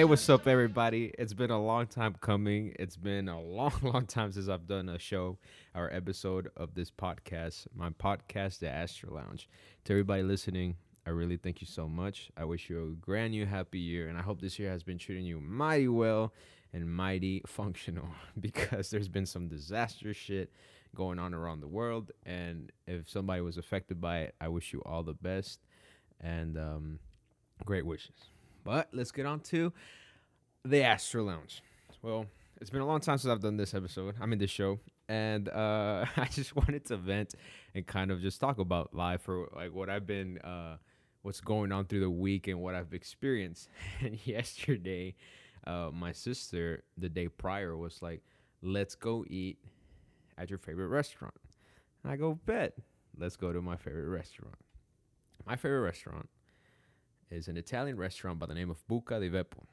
Hey, what's up, everybody? It's been a long time coming. It's been a long, long time since I've done a show or episode of this podcast, my podcast, The Astral Lounge. To everybody listening, I really thank you so much. I wish you a grand new happy year, and I hope this year has been treating you mighty well and mighty functional because there's been some disaster shit going on around the world. And if somebody was affected by it, I wish you all the best and um, great wishes. But let's get on to the Astral Lounge. Well, it's been a long time since I've done this episode. I mean, this show, and uh, I just wanted to vent and kind of just talk about life or like what I've been, uh, what's going on through the week and what I've experienced. And yesterday, uh, my sister, the day prior, was like, "Let's go eat at your favorite restaurant." And I go, "Bet, let's go to my favorite restaurant." My favorite restaurant is an Italian restaurant by the name of Buca di Beppo.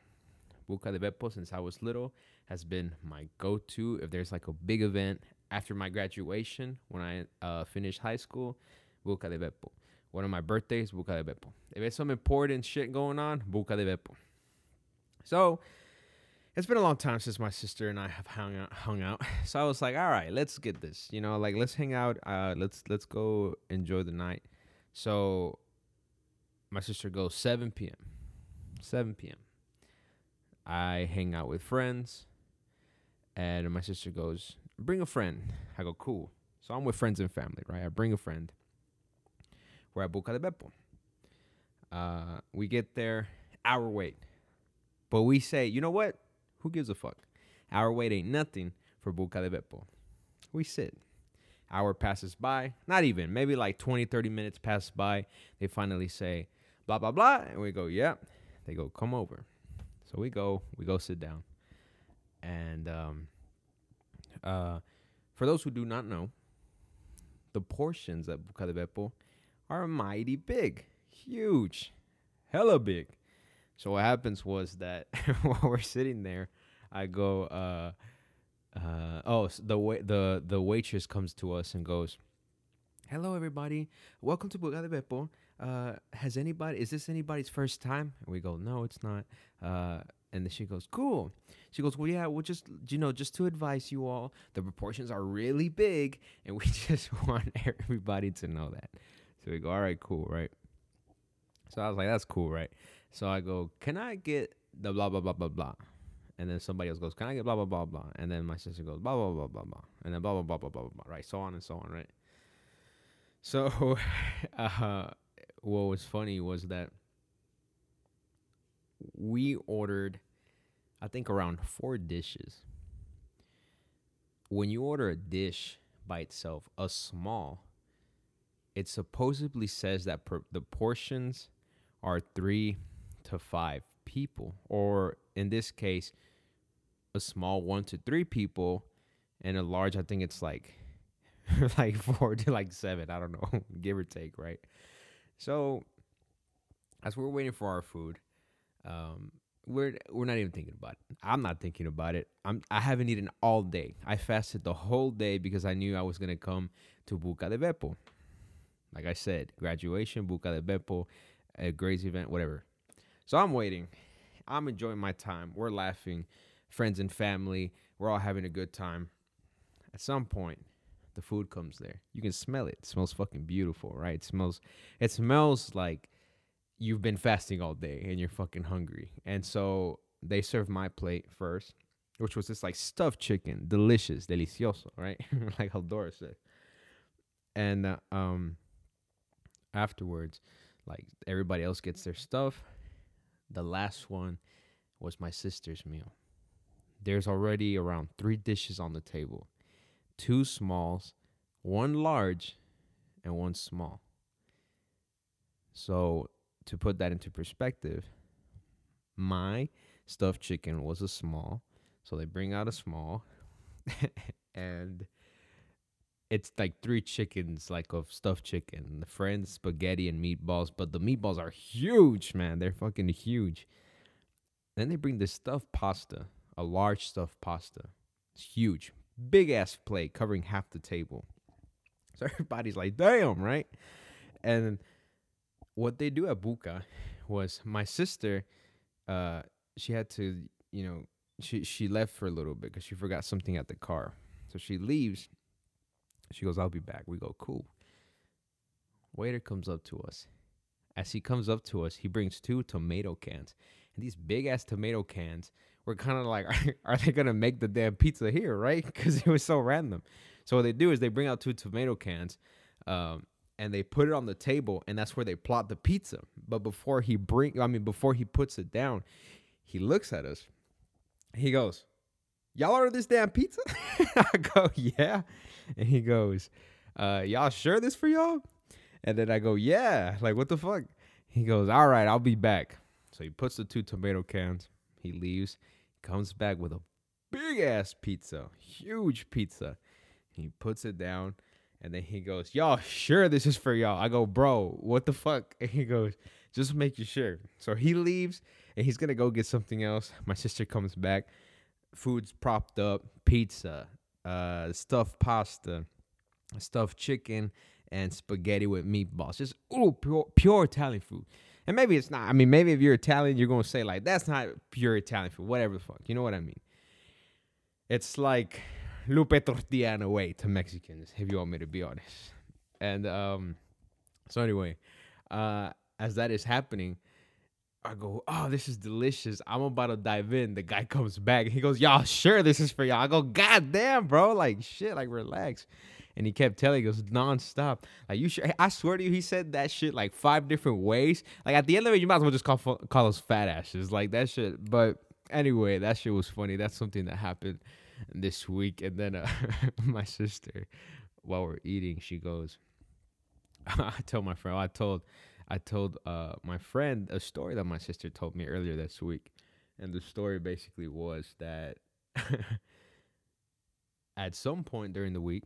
Buca di Beppo, since I was little, has been my go to if there's like a big event after my graduation when I uh, finished high school. Buca di Beppo. One of my birthdays, Buca di Beppo. If there's some important shit going on, Buca di Beppo. So it's been a long time since my sister and I have hung out. Hung out. So I was like, all right, let's get this. You know, like let's hang out. Uh, let's let's go enjoy the night. So my sister goes 7 p.m. 7 p.m. I hang out with friends, and my sister goes, "Bring a friend." I go, "Cool." So I'm with friends and family, right? I bring a friend. We're at Buca di Beppo. Uh, we get there, hour wait, but we say, you know what? Who gives a fuck? Hour wait ain't nothing for Buca di Beppo. We sit. Hour passes by, not even, maybe like 20, 30 minutes pass by. They finally say, blah, blah, blah. And we go, yeah. They go, come over. So we go, we go sit down. And um, uh, for those who do not know, the portions at Buca Beppo are mighty big, huge, hella big. So what happens was that while we're sitting there, I go, uh, uh, oh, so the wa- the the waitress comes to us and goes, "Hello, everybody. Welcome to Buca di Beppo. Uh, has anybody? Is this anybody's first time?" And we go, "No, it's not." Uh, and then she goes, "Cool." She goes, "Well, yeah. Well, just you know, just to advise you all, the proportions are really big, and we just want everybody to know that." So we go, "All right, cool, right?" So I was like, "That's cool, right?" So I go, "Can I get the blah blah blah blah blah?" and then somebody else goes, "Can I get blah blah blah blah?" And then my sister goes, "Blah blah blah blah blah," and then blah blah blah blah blah blah, right? So on and so on, right? So, uh, what was funny was that we ordered, I think, around four dishes. When you order a dish by itself, a small, it supposedly says that per- the portions are three to five people, or in this case, a small one to three people, and a large, I think it's like like four to like seven. I don't know, give or take, right? So as we're waiting for our food, um, we're we're not even thinking about it. I'm not thinking about it. I'm I haven't eaten all day. I fasted the whole day because I knew I was gonna come to Buca di Beppo. Like I said, graduation, Buca di Beppo, a Grace event, whatever. So I'm waiting. I'm enjoying my time. We're laughing, friends and family. We're all having a good time. At some point, the food comes there. You can smell it. It smells fucking beautiful, right? It smells it smells like you've been fasting all day and you're fucking hungry. And so they serve my plate first, which was this like stuffed chicken, delicious, delicioso, right? like Eldora said. And uh, um afterwards, like everybody else gets their stuff. The last one was my sister's meal. There's already around three dishes on the table two smalls, one large, and one small. So, to put that into perspective, my stuffed chicken was a small. So, they bring out a small, and it's like three chickens, like of stuffed chicken, the friends, spaghetti, and meatballs. But the meatballs are huge, man. They're fucking huge. Then they bring this stuffed pasta, a large stuffed pasta. It's huge, big ass plate covering half the table. So everybody's like, damn, right? And what they do at Buca was my sister, uh, she had to, you know, she she left for a little bit because she forgot something at the car. So she leaves. She goes, "I'll be back." We go, "Cool." Waiter comes up to us. As he comes up to us, he brings two tomato cans, and these big ass tomato cans. We're kind of like, are, they gonna make the damn pizza here, right? Because it was so random. So what they do is they bring out two tomato cans, um, and they put it on the table, and that's where they plot the pizza. But before he bring, I mean, before he puts it down, he looks at us. He goes, "Y'all order this damn pizza?" I go, "Yeah," and he goes, uh, "Y'all sure this for y'all?" And then I go, "Yeah." Like, what the fuck? He goes, "All right, I'll be back." So he puts the two tomato cans. He leaves. Comes back with a big ass pizza, huge pizza. He puts it down. And then he goes, Y'all sure this is for y'all? I go, Bro, what the fuck? And he goes, Just make you sure. So he leaves and he's gonna go get something else. My sister comes back. Food's propped up, pizza, uh, stuffed pasta, stuffed chicken, and spaghetti with meatballs. Just ooh, pure, pure Italian food. And maybe it's not. I mean, maybe if you're Italian, you're gonna say like that's not pure Italian food. Whatever the fuck. You know what I mean? It's like Lupe tortilla in a way to Mexicans, if you want me to be honest. And um, so anyway, uh, as that is happening, I go, oh, this is delicious. I'm about to dive in. The guy comes back. He goes, y'all sure this is for y'all? I go, god damn, bro, like shit, like relax. And he kept telling, goes nonstop. Like you sure? I swear to you, he said that shit like five different ways. Like at the end of it, you might as well just call call us fat asses, like that shit. But anyway, that shit was funny. That's something that happened this week. And then uh, my sister, while we're eating, she goes, I told my friend, I told, I told uh, my friend a story that my sister told me earlier this week. And the story basically was that at some point during the week,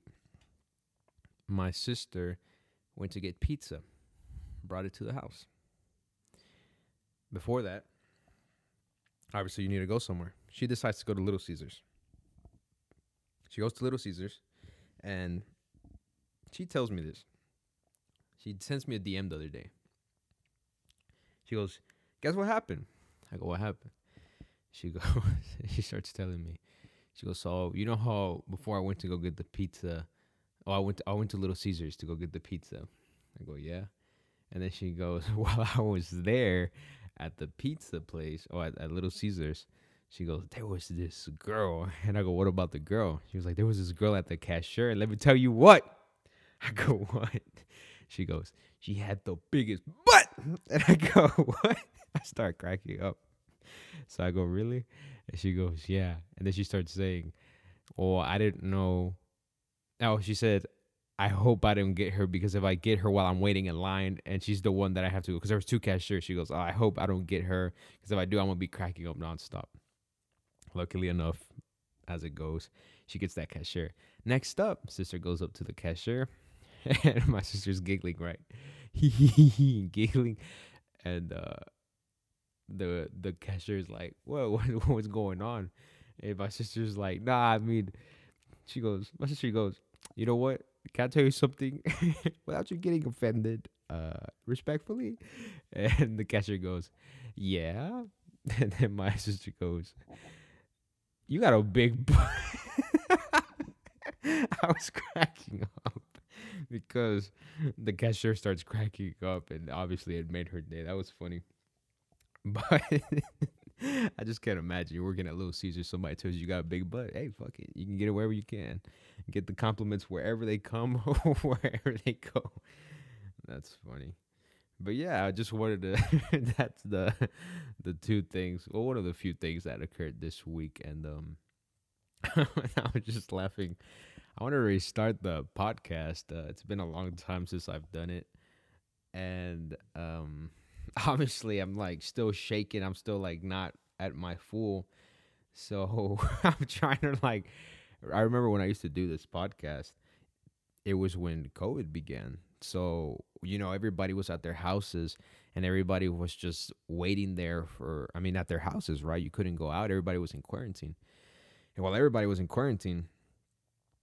my sister went to get pizza, brought it to the house. Before that, obviously, you need to go somewhere. She decides to go to Little Caesars. She goes to Little Caesars and she tells me this. She sends me a DM the other day. She goes, Guess what happened? I go, What happened? She goes, She starts telling me. She goes, So, you know how before I went to go get the pizza, oh, I went to, I went to Little Caesars to go get the pizza. I go, Yeah. And then she goes, While I was there at the pizza place, or at, at Little Caesars, she goes, There was this girl. And I go, What about the girl? She was like, There was this girl at the cashier. And let me tell you what. I go, What? She goes, She had the biggest butt. And I go, What? I start cracking up. So I go, Really? And she goes, Yeah. And then she starts saying, Oh, I didn't know. Oh, she said, I hope I didn't get her because if I get her while I'm waiting in line and she's the one that I have to, go, because there was two cashiers, she goes, oh, I hope I don't get her because if I do, I'm gonna be cracking up nonstop. Luckily enough, as it goes, she gets that cashier. Next up, sister goes up to the cashier, and my sister's giggling, right? giggling, and uh, the the cashier's like, "Whoa, what, what's going on?" And my sister's like, "Nah, I mean," she goes, my sister goes, "You know what? Can I tell you something without you getting offended, uh, respectfully?" And the cashier goes, "Yeah," and then my sister goes you got a big butt. I was cracking up because the cashier starts cracking up, and obviously it made her day. That was funny. But I just can't imagine you're working at Little Caesars. Somebody tells you you got a big butt. Hey, fuck it. You can get it wherever you can. Get the compliments wherever they come, wherever they go. That's funny. But yeah, I just wanted to. that's the the two things. Well, one of the few things that occurred this week, and um, I was just laughing. I want to restart the podcast. Uh, it's been a long time since I've done it, and um, obviously I'm like still shaking. I'm still like not at my full. So I'm trying to like. I remember when I used to do this podcast. It was when COVID began. So, you know, everybody was at their houses and everybody was just waiting there for, I mean, at their houses, right? You couldn't go out. Everybody was in quarantine. And while everybody was in quarantine,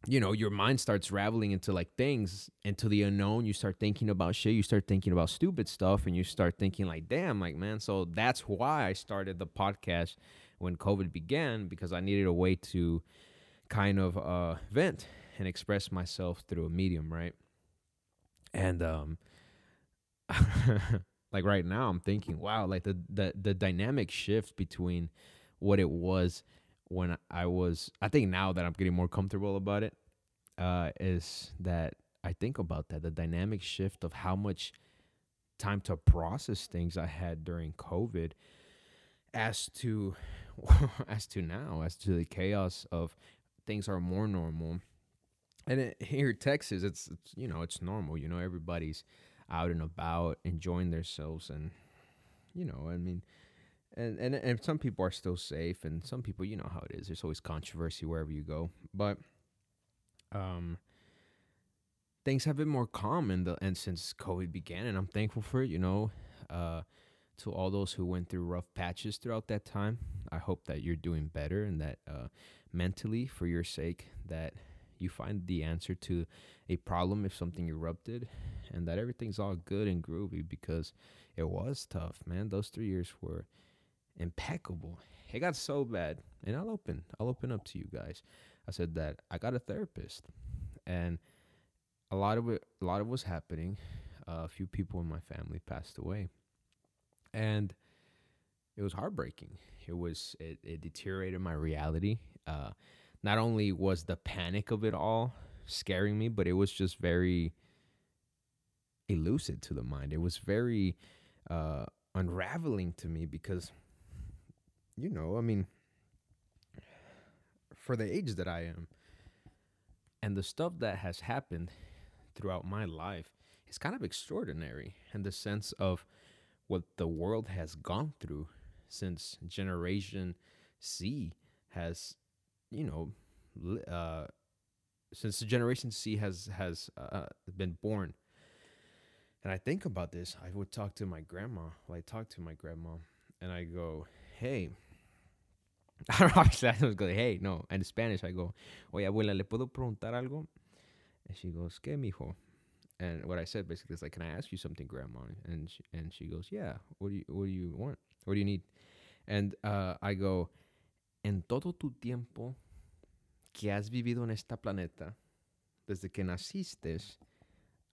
you know, your mind starts raveling into like things, into the unknown. You start thinking about shit. You start thinking about stupid stuff, and you start thinking like, damn, like man. So that's why I started the podcast when COVID began because I needed a way to kind of uh, vent and express myself through a medium, right? And um, like right now, I'm thinking, wow, like the the the dynamic shift between what it was when I was I think now that I'm getting more comfortable about it uh is that I think about that the dynamic shift of how much time to process things I had during COVID as to as to now as to the chaos of things are more normal. And it, here Texas it's, it's you know it's normal you know everybody's out and about enjoying themselves and you know I mean and, and and some people are still safe and some people you know how it is there's always controversy wherever you go but um things have been more calm in the and since covid began and i'm thankful for it you know uh to all those who went through rough patches throughout that time i hope that you're doing better and that uh mentally for your sake that you find the answer to a problem if something erupted and that everything's all good and groovy because it was tough man. Those three years were impeccable. It got so bad, and I'll open, I'll open up to you guys. I said that I got a therapist, and a lot of it, a lot of was happening. Uh, a few people in my family passed away, and it was heartbreaking. It was it, it deteriorated my reality. Uh, not only was the panic of it all scaring me, but it was just very elusive to the mind. It was very uh, unraveling to me because you know, I mean, for the age that I am and the stuff that has happened throughout my life is kind of extraordinary in the sense of what the world has gone through since Generation Z has, you know, uh, since Generation Z has has uh, been born. And I think about this. I would talk to my grandma. I talk to my grandma, and I go, "Hey, Know I was going, hey, no. In Spanish, I go, oye, abuela, ¿le puedo preguntar algo? And she goes, ¿qué, mijo? And what I said basically is like, can I ask you something, grandma? And she, and she goes, yeah. What do you What do you want? What do you need? And uh, I go, en todo tu tiempo que has vivido en esta planeta, desde que naciste,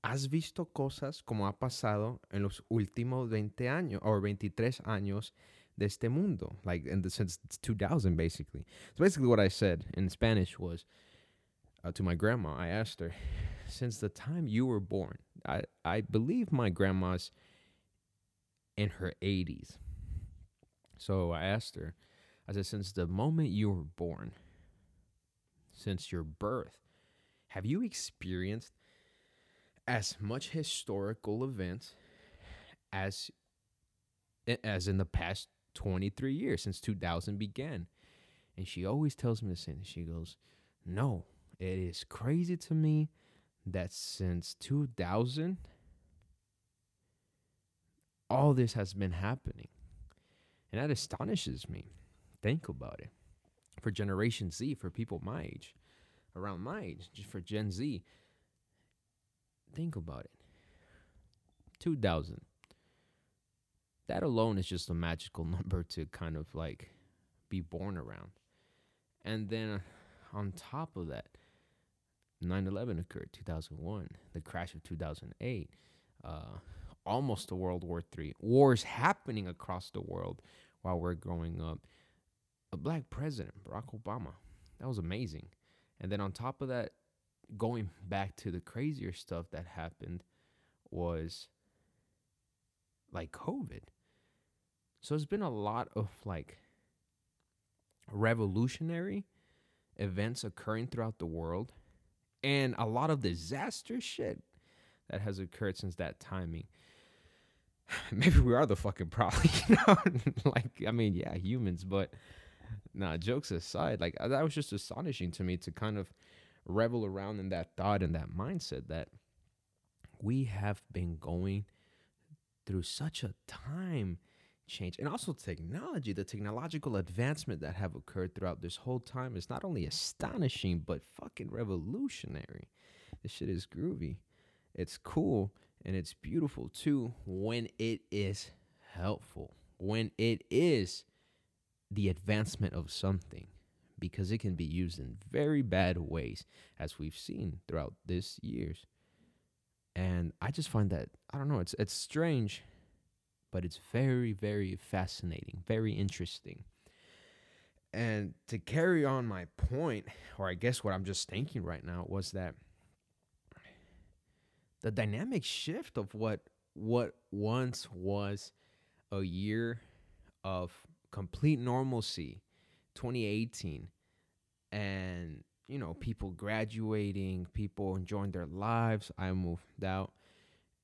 has visto cosas como ha pasado en los últimos 20 años o 23 años de este mundo, like in the it's 2000 basically. So basically, what I said in Spanish was uh, to my grandma. I asked her, since the time you were born, I I believe my grandma's in her 80s. So I asked her, I said, since the moment you were born, since your birth, have you experienced as much historical events as as in the past 23 years since 2000 began. And she always tells me the same. She goes, No, it is crazy to me that since 2000, all this has been happening. And that astonishes me. Think about it. For Generation Z, for people my age, around my age, just for Gen Z, think about it. 2000 that alone is just a magical number to kind of like be born around. And then on top of that, 9 11 occurred 2001, the crash of 2008, uh, almost a World War III, wars happening across the world while we're growing up. A black president, Barack Obama. That was amazing. And then on top of that, going back to the crazier stuff that happened was like COVID. So it's been a lot of like revolutionary events occurring throughout the world and a lot of disaster shit that has occurred since that timing. Maybe we are the fucking problem, you know? like, I mean, yeah, humans, but nah, jokes aside, like that was just astonishing to me to kind of revel around in that thought and that mindset that we have been going through such a time change. And also technology the technological advancement that have occurred throughout this whole time is not only astonishing but fucking revolutionary. This shit is groovy. It's cool and it's beautiful too when it is helpful. When it is the advancement of something because it can be used in very bad ways as we've seen throughout this years. And i just find that i don't know it's it's strange but it's very, very fascinating, very interesting. And to carry on my point, or I guess what I'm just thinking right now, was that the dynamic shift of what what once was a year of complete normalcy 2018 and you know people graduating people enjoying their lives i moved out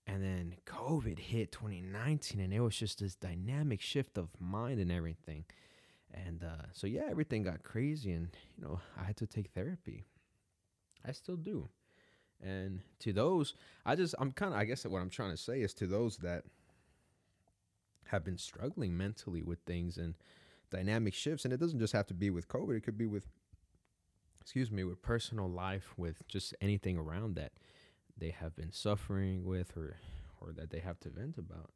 and then COVID hit 2019, and it was just this dynamic shift of mind and everything. And uh, so, yeah, everything got crazy, and you know, I had to take therapy. I still do. And to those, I just, I'm kind of, I guess what I'm trying to say is to those that have been struggling mentally with things and dynamic shifts, and it doesn't just have to be with COVID, it could be with, excuse me, with personal life, with just anything around that they have been suffering with or or that they have to vent about,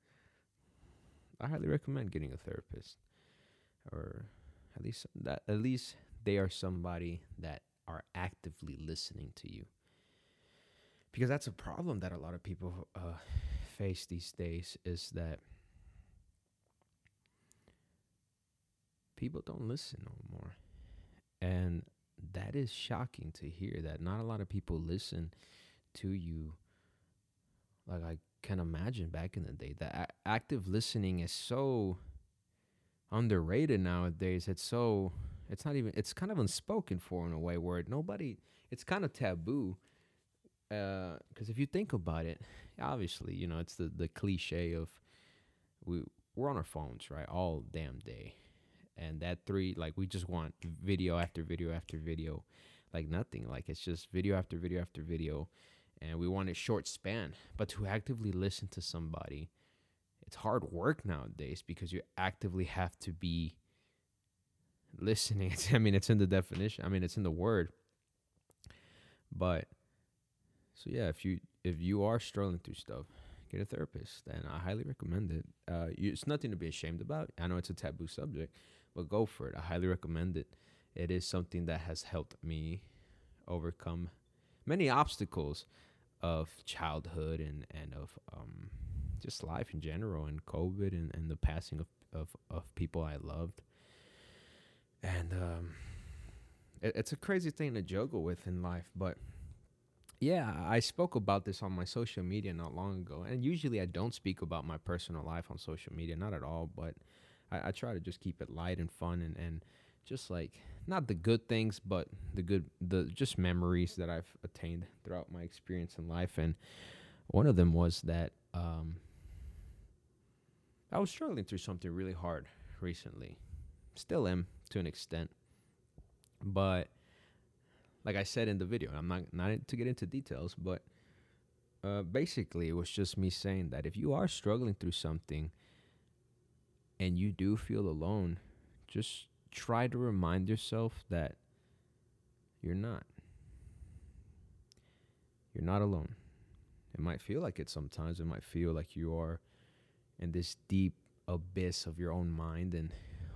I highly recommend getting a therapist. Or at least that at least they are somebody that are actively listening to you. Because that's a problem that a lot of people uh, face these days is that people don't listen no more. And that is shocking to hear that not a lot of people listen to you like I can imagine back in the day. That active listening is so underrated nowadays. It's so it's not even it's kind of unspoken for in a way where nobody it's kind of taboo because uh, if you think about it, obviously you know it's the the cliche of we we're on our phones right all damn day, and that three like we just want video after video after video, like nothing like it's just video after video after video, and we want a short span. But to actively listen to somebody, it's hard work nowadays because you actively have to be listening. I mean, it's in the definition. I mean, it's in the word. But so yeah, if you if you are struggling through stuff, get a therapist, and I highly recommend it. Uh, you, it's nothing to be ashamed about. I know it's a taboo subject, but go for it. I highly recommend it. It is something that has helped me overcome many obstacles of childhood and and of um, just life in general and COVID and, and the passing of, of, of people I loved. And um, it, it's a crazy thing to juggle with in life, but yeah, I spoke about this on my social media not long ago. And usually I don't speak about my personal life on social media, not at all, but I, I try to just keep it light and fun and, and just like not the good things, but the good, the just memories that I've attained throughout my experience in life. And one of them was that um, I was struggling through something really hard recently. Still am to an extent, but like I said in the video, I'm not not to get into details, but uh, basically it was just me saying that if you are struggling through something and you do feel alone, just try to remind yourself that you're not. You're not alone. It might feel like it sometimes. It might feel like you are in this deep abyss of your own mind, and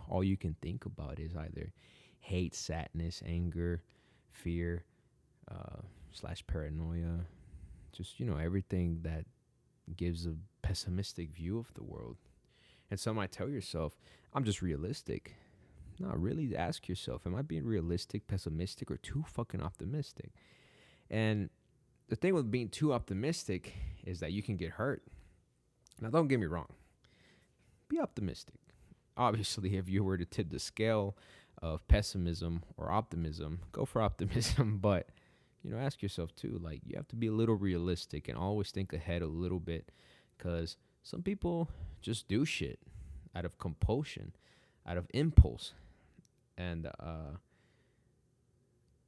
all you can think about is either hate, sadness, anger, fear, uh, slash paranoia. Just, you know, everything that gives a pessimistic view of the world. And some might tell yourself, I'm just realistic. No, really ask yourself, am I being realistic, pessimistic, or too fucking optimistic? And the thing with being too optimistic is that you can get hurt. Now, don't get me wrong. Be optimistic. Obviously, if you were to tip the scale of pessimism or optimism, go for optimism. But, you know, ask yourself too, like, you have to be a little realistic and always think ahead a little bit because some people just do shit out of compulsion, out of impulse and uh,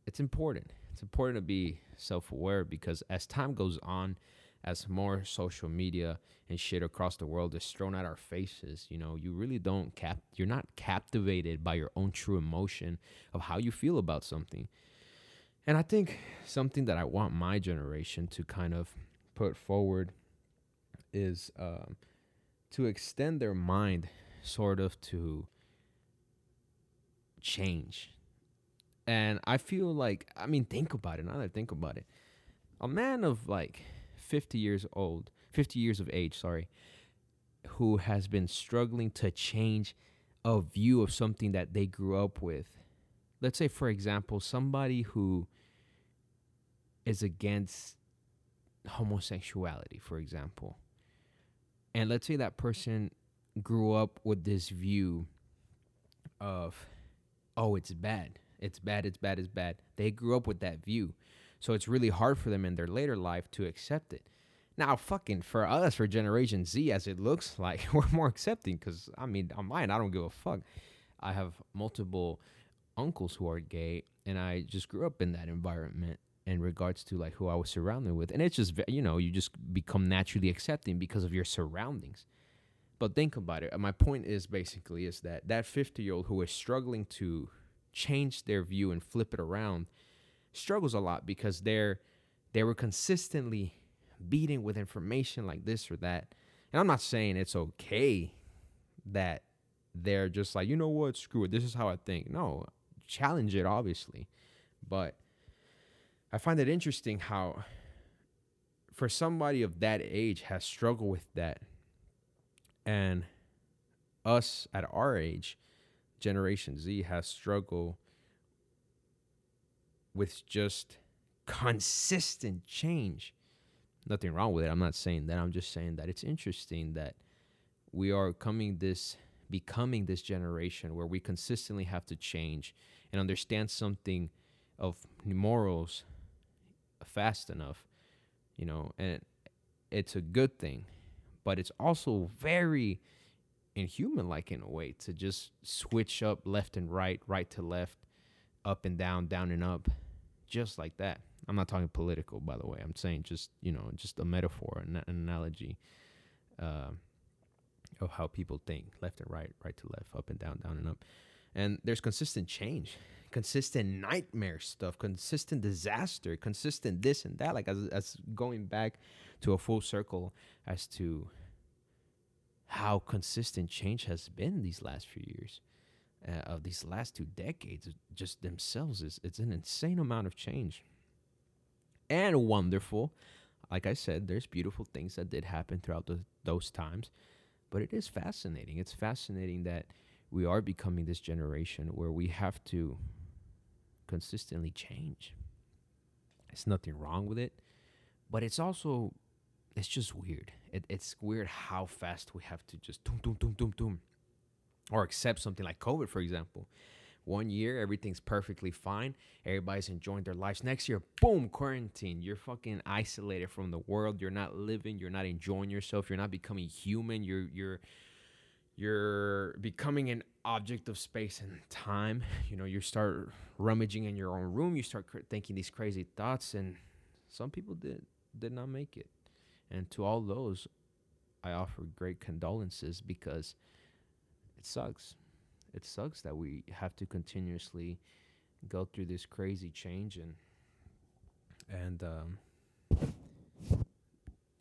it's important. It's important to be self-aware because as time goes on, as more social media and shit across the world is thrown at our faces, you know, you really don't cap you're not captivated by your own true emotion of how you feel about something. And I think something that I want my generation to kind of put forward is um, to extend their mind sort of to change. And I feel like, I mean, think about it. Now that I think about it, a man of like 50 years old, 50 years of age, sorry, who has been struggling to change a view of something that they grew up with. Let's say, for example, somebody who is against homosexuality, for example. And let's say that person grew up with this view of, oh, it's bad. It's bad, it's bad, it's bad. They grew up with that view. So it's really hard for them in their later life to accept it. Now, fucking for us, for Generation Z, as it looks like, we're more accepting because, I mean, on mine, I don't give a fuck. I have multiple uncles who are gay, and I just grew up in that environment in regards to like who I was surrounded with. And it's just, you know, you just become naturally accepting because of your surroundings. But think about it. My point is basically is that that 50 year old who is struggling to change their view and flip it around struggles a lot because they're they were consistently beating with information like this or that. And I'm not saying it's okay that they're just like, you know what, screw it. This is how I think. No, challenge it obviously. But I find it interesting how for somebody of that age has struggled with that and us at our age generation z has struggled with just consistent change. Nothing wrong with it. I'm not saying that. I'm just saying that it's interesting that we are coming this becoming this generation where we consistently have to change and understand something of morals fast enough, you know, and it's a good thing, but it's also very inhuman like in a way to just switch up left and right, right to left, up and down, down and up, just like that. I'm not talking political, by the way. I'm saying just, you know, just a metaphor, an, an analogy uh, of how people think left and right, right to left, up and down, down and up. And there's consistent change consistent nightmare stuff, consistent disaster, consistent this and that. Like as as going back to a full circle as to how consistent change has been these last few years. Uh, of these last two decades, just themselves is it's an insane amount of change, and wonderful. Like I said, there's beautiful things that did happen throughout the, those times, but it is fascinating. It's fascinating that we are becoming this generation where we have to consistently change. It's nothing wrong with it, but it's also it's just weird. It, it's weird how fast we have to just doom doom doom doom doom, or accept something like COVID, for example. One year, everything's perfectly fine. Everybody's enjoying their lives. Next year, boom, quarantine. You're fucking isolated from the world. You're not living. You're not enjoying yourself. You're not becoming human. You're you're you're becoming an object of space and time. You know, you start rummaging in your own room, you start thinking these crazy thoughts, and some people did did not make it. And to all those, I offer great condolences because it sucks. It sucks that we have to continuously go through this crazy change and and um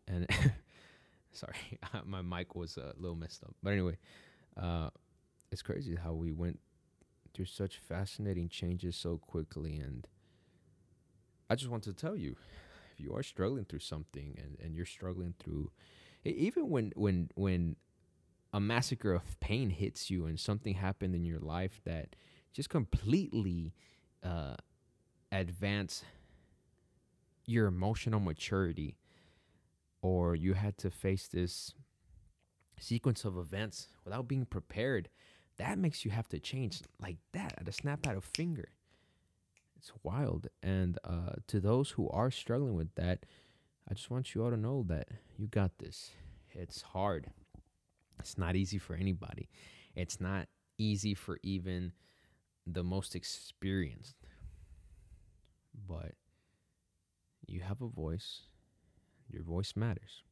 and sorry my mic was a little messed up. But anyway uh it's crazy how we went through such fascinating changes so quickly. And I just want to tell you if you are struggling through something and, and you're struggling through even when when when a massacre of pain hits you and something happened in your life that just completely uh, advance your emotional maturity or you had to face this sequence of events without being prepared that makes you have to change like that at a snap out of finger. It's wild. And uh, to those who are struggling with that, I just want you all to know that you got this. It's hard. It's not easy for anybody. It's not easy for even the most experienced. But you have a voice. Your voice matters.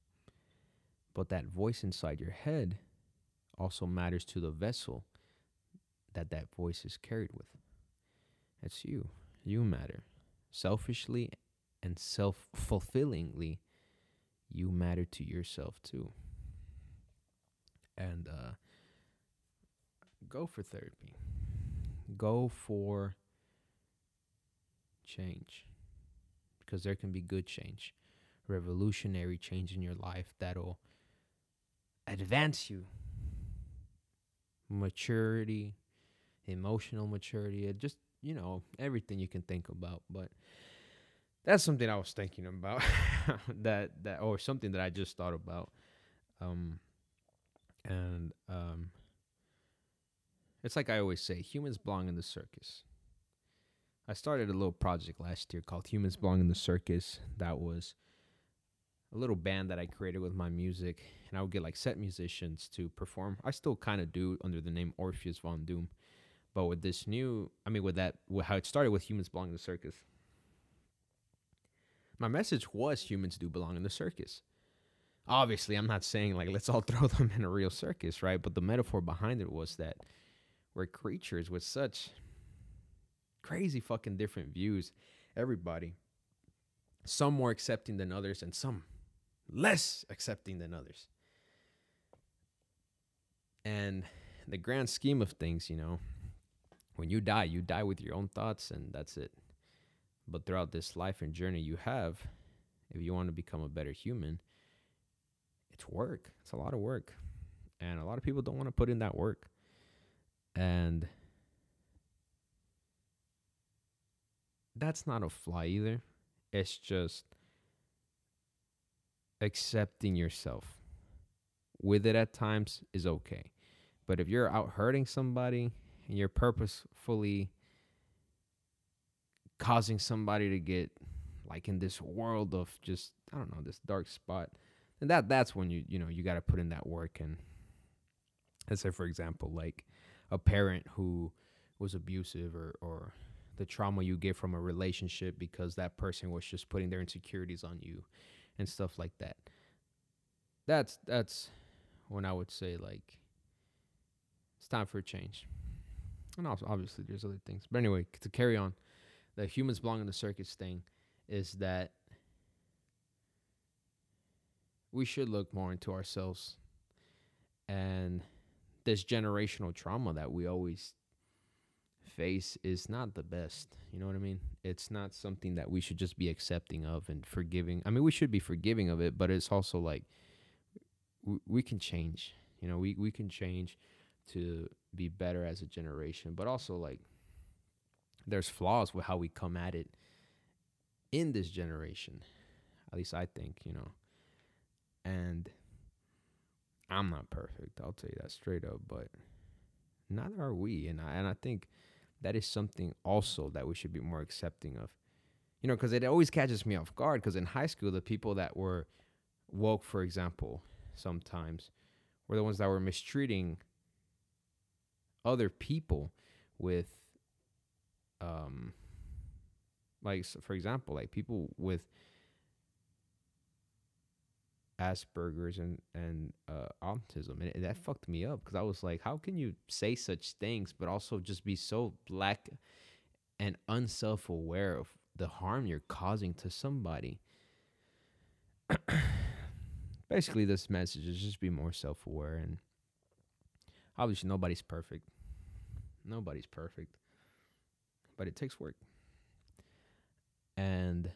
But that voice inside your head also matters to the vessel that that voice is carried with. It's you. You matter. Selfishly and self fulfillingly, you matter to yourself too. And uh, go for therapy. Go for change. Because there can be good change, revolutionary change in your life that'll advance you. Maturity, emotional maturity, just, you know, everything you can think about. But that's something I was thinking about that that or something that I just thought about. Um and um it's like I always say, humans belong in the circus. I started a little project last year called Humans Belong in the Circus. That was a little band that I created with my music, and I would get like set musicians to perform. I still kind of do under the name Orpheus Von Doom, but with this new, I mean, with that, with how it started with Humans Belong in the Circus. My message was humans do belong in the circus. Obviously, I'm not saying like let's all throw them in a real circus, right? But the metaphor behind it was that we're creatures with such crazy fucking different views. Everybody. Some more accepting than others, and some less accepting than others. And the grand scheme of things, you know, when you die, you die with your own thoughts, and that's it. But throughout this life and journey you have, if you want to become a better human, it's work. It's a lot of work. And a lot of people don't want to put in that work. And that's not a fly either. It's just accepting yourself with it at times is okay. But if you're out hurting somebody and you're purposefully causing somebody to get like in this world of just I don't know, this dark spot, and that that's when you you know, you got to put in that work and let's say for example, like a parent who was abusive or or the trauma you get from a relationship because that person was just putting their insecurities on you and stuff like that. That's that's when I would say like it's time for a change. And obviously there's other things. But anyway, to carry on, the humans belong in the circus thing is that we should look more into ourselves and this generational trauma that we always face is not the best. You know what I mean? It's not something that we should just be accepting of and forgiving. I mean, we should be forgiving of it, but it's also like we, we can change. You know, we, we can change to be better as a generation, but also like there's flaws with how we come at it in this generation. At least I think, you know. And I'm not perfect. I'll tell you that straight up, but neither are we. And I and I think that is something also that we should be more accepting of. You know, because it always catches me off guard. Because in high school, the people that were woke, for example, sometimes were the ones that were mistreating other people with, um, like for example, like people with Asperger's and and uh, autism, and, that fucked me up because I was like, how can you say such things but also just be so black and unself aware of the harm you're causing to somebody? Basically, this message is just be more self aware, and obviously nobody's perfect. Nobody's perfect, but it takes work, and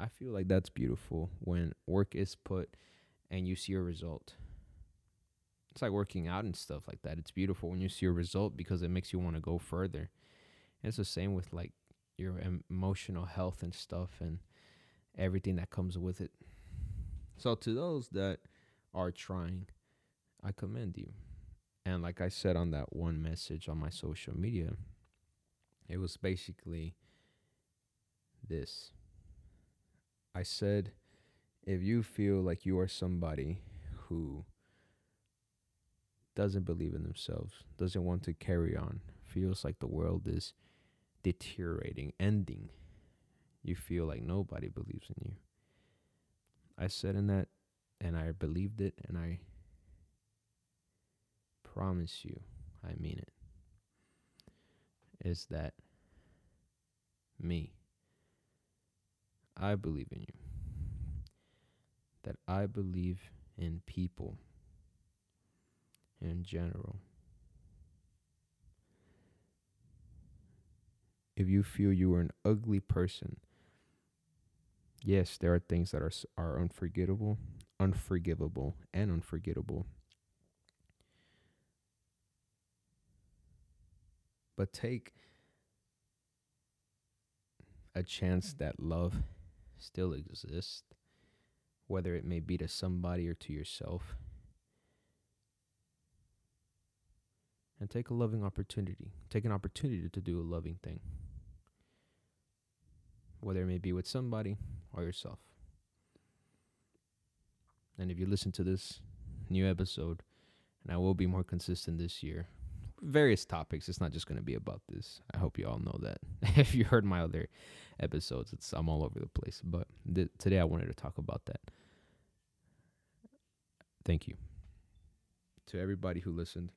I feel like that's beautiful when work is put and you see a result. It's like working out and stuff like that. It's beautiful when you see a result because it makes you want to go further. And it's the same with like your emotional health and stuff and everything that comes with it. So to those that are trying, I commend you. And like I said on that one message on my social media, it was basically this I said, if you feel like you are somebody who doesn't believe in themselves, doesn't want to carry on, feels like the world is deteriorating, ending, you feel like nobody believes in you. I said in that and I believed it and I promise you I mean it is that me I believe in you that I believe in people in general if you feel you are an ugly person yes, there are things that are are unforgettable, unforgivable, and unforgettable. But take a chance that love still exist, whether it may be to somebody or to yourself. And take a loving opportunity. Take an opportunity to do a loving thing whether it may be with somebody or yourself. And if you listen to this new episode, and I will be more consistent this year, various topics. It's not just going to be about this. I hope you all know that. if you heard my other episodes, it's I'm all over the place. But th- today I wanted to talk about that. Thank you to everybody who listened.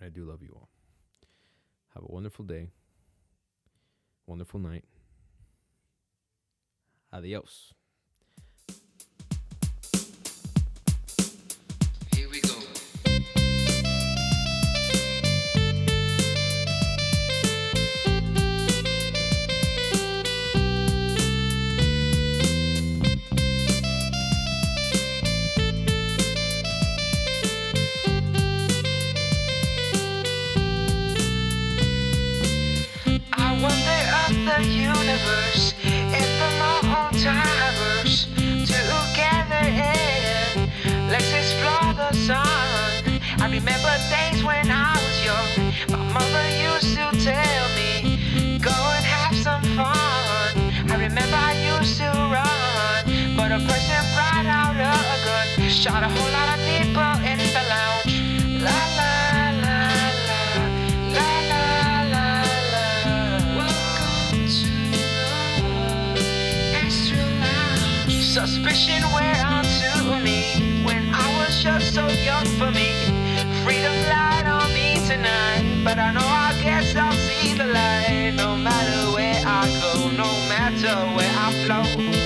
And I do love you all. Have a wonderful day wonderful night. Adios. Shot a whole lot of people in the lounge. La la la la, la la la la. Welcome to the Astral Lounge. Suspicion wear onto me when I was just so young for me. Freedom light on me tonight, but I know I guess I'll see the light no matter where I go, no matter where I flow.